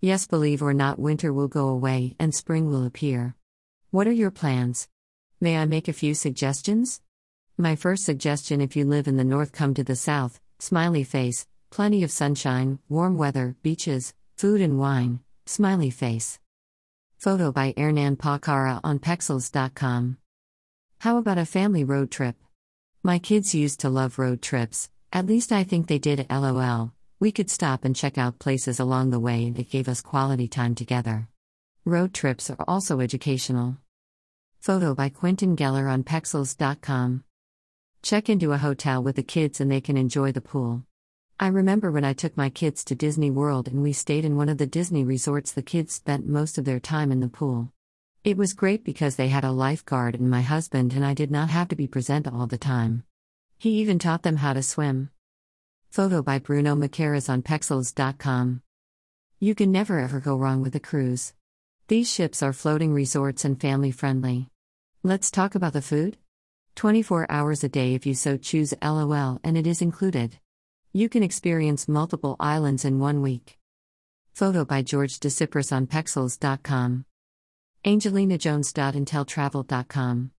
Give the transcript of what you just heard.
Yes, believe or not, winter will go away and spring will appear. What are your plans? May I make a few suggestions? My first suggestion if you live in the north, come to the south, smiley face, plenty of sunshine, warm weather, beaches, food and wine, smiley face. Photo by Hernan Pauccara on Pexels.com. How about a family road trip? My kids used to love road trips, at least I think they did, lol. We could stop and check out places along the way, and it gave us quality time together. Road trips are also educational. Photo by Quentin Geller on Pexels.com. Check into a hotel with the kids and they can enjoy the pool. I remember when I took my kids to Disney World and we stayed in one of the Disney resorts, the kids spent most of their time in the pool. It was great because they had a lifeguard and my husband and I did not have to be present all the time. He even taught them how to swim. Photo by Bruno Macaras on Pexels.com. You can never ever go wrong with a cruise. These ships are floating resorts and family friendly. Let's talk about the food? 24 hours a day if you so choose, lol, and it is included. You can experience multiple islands in one week. Photo by George Desipris on Pexels.com. AngelinaJones.inteletravel.com.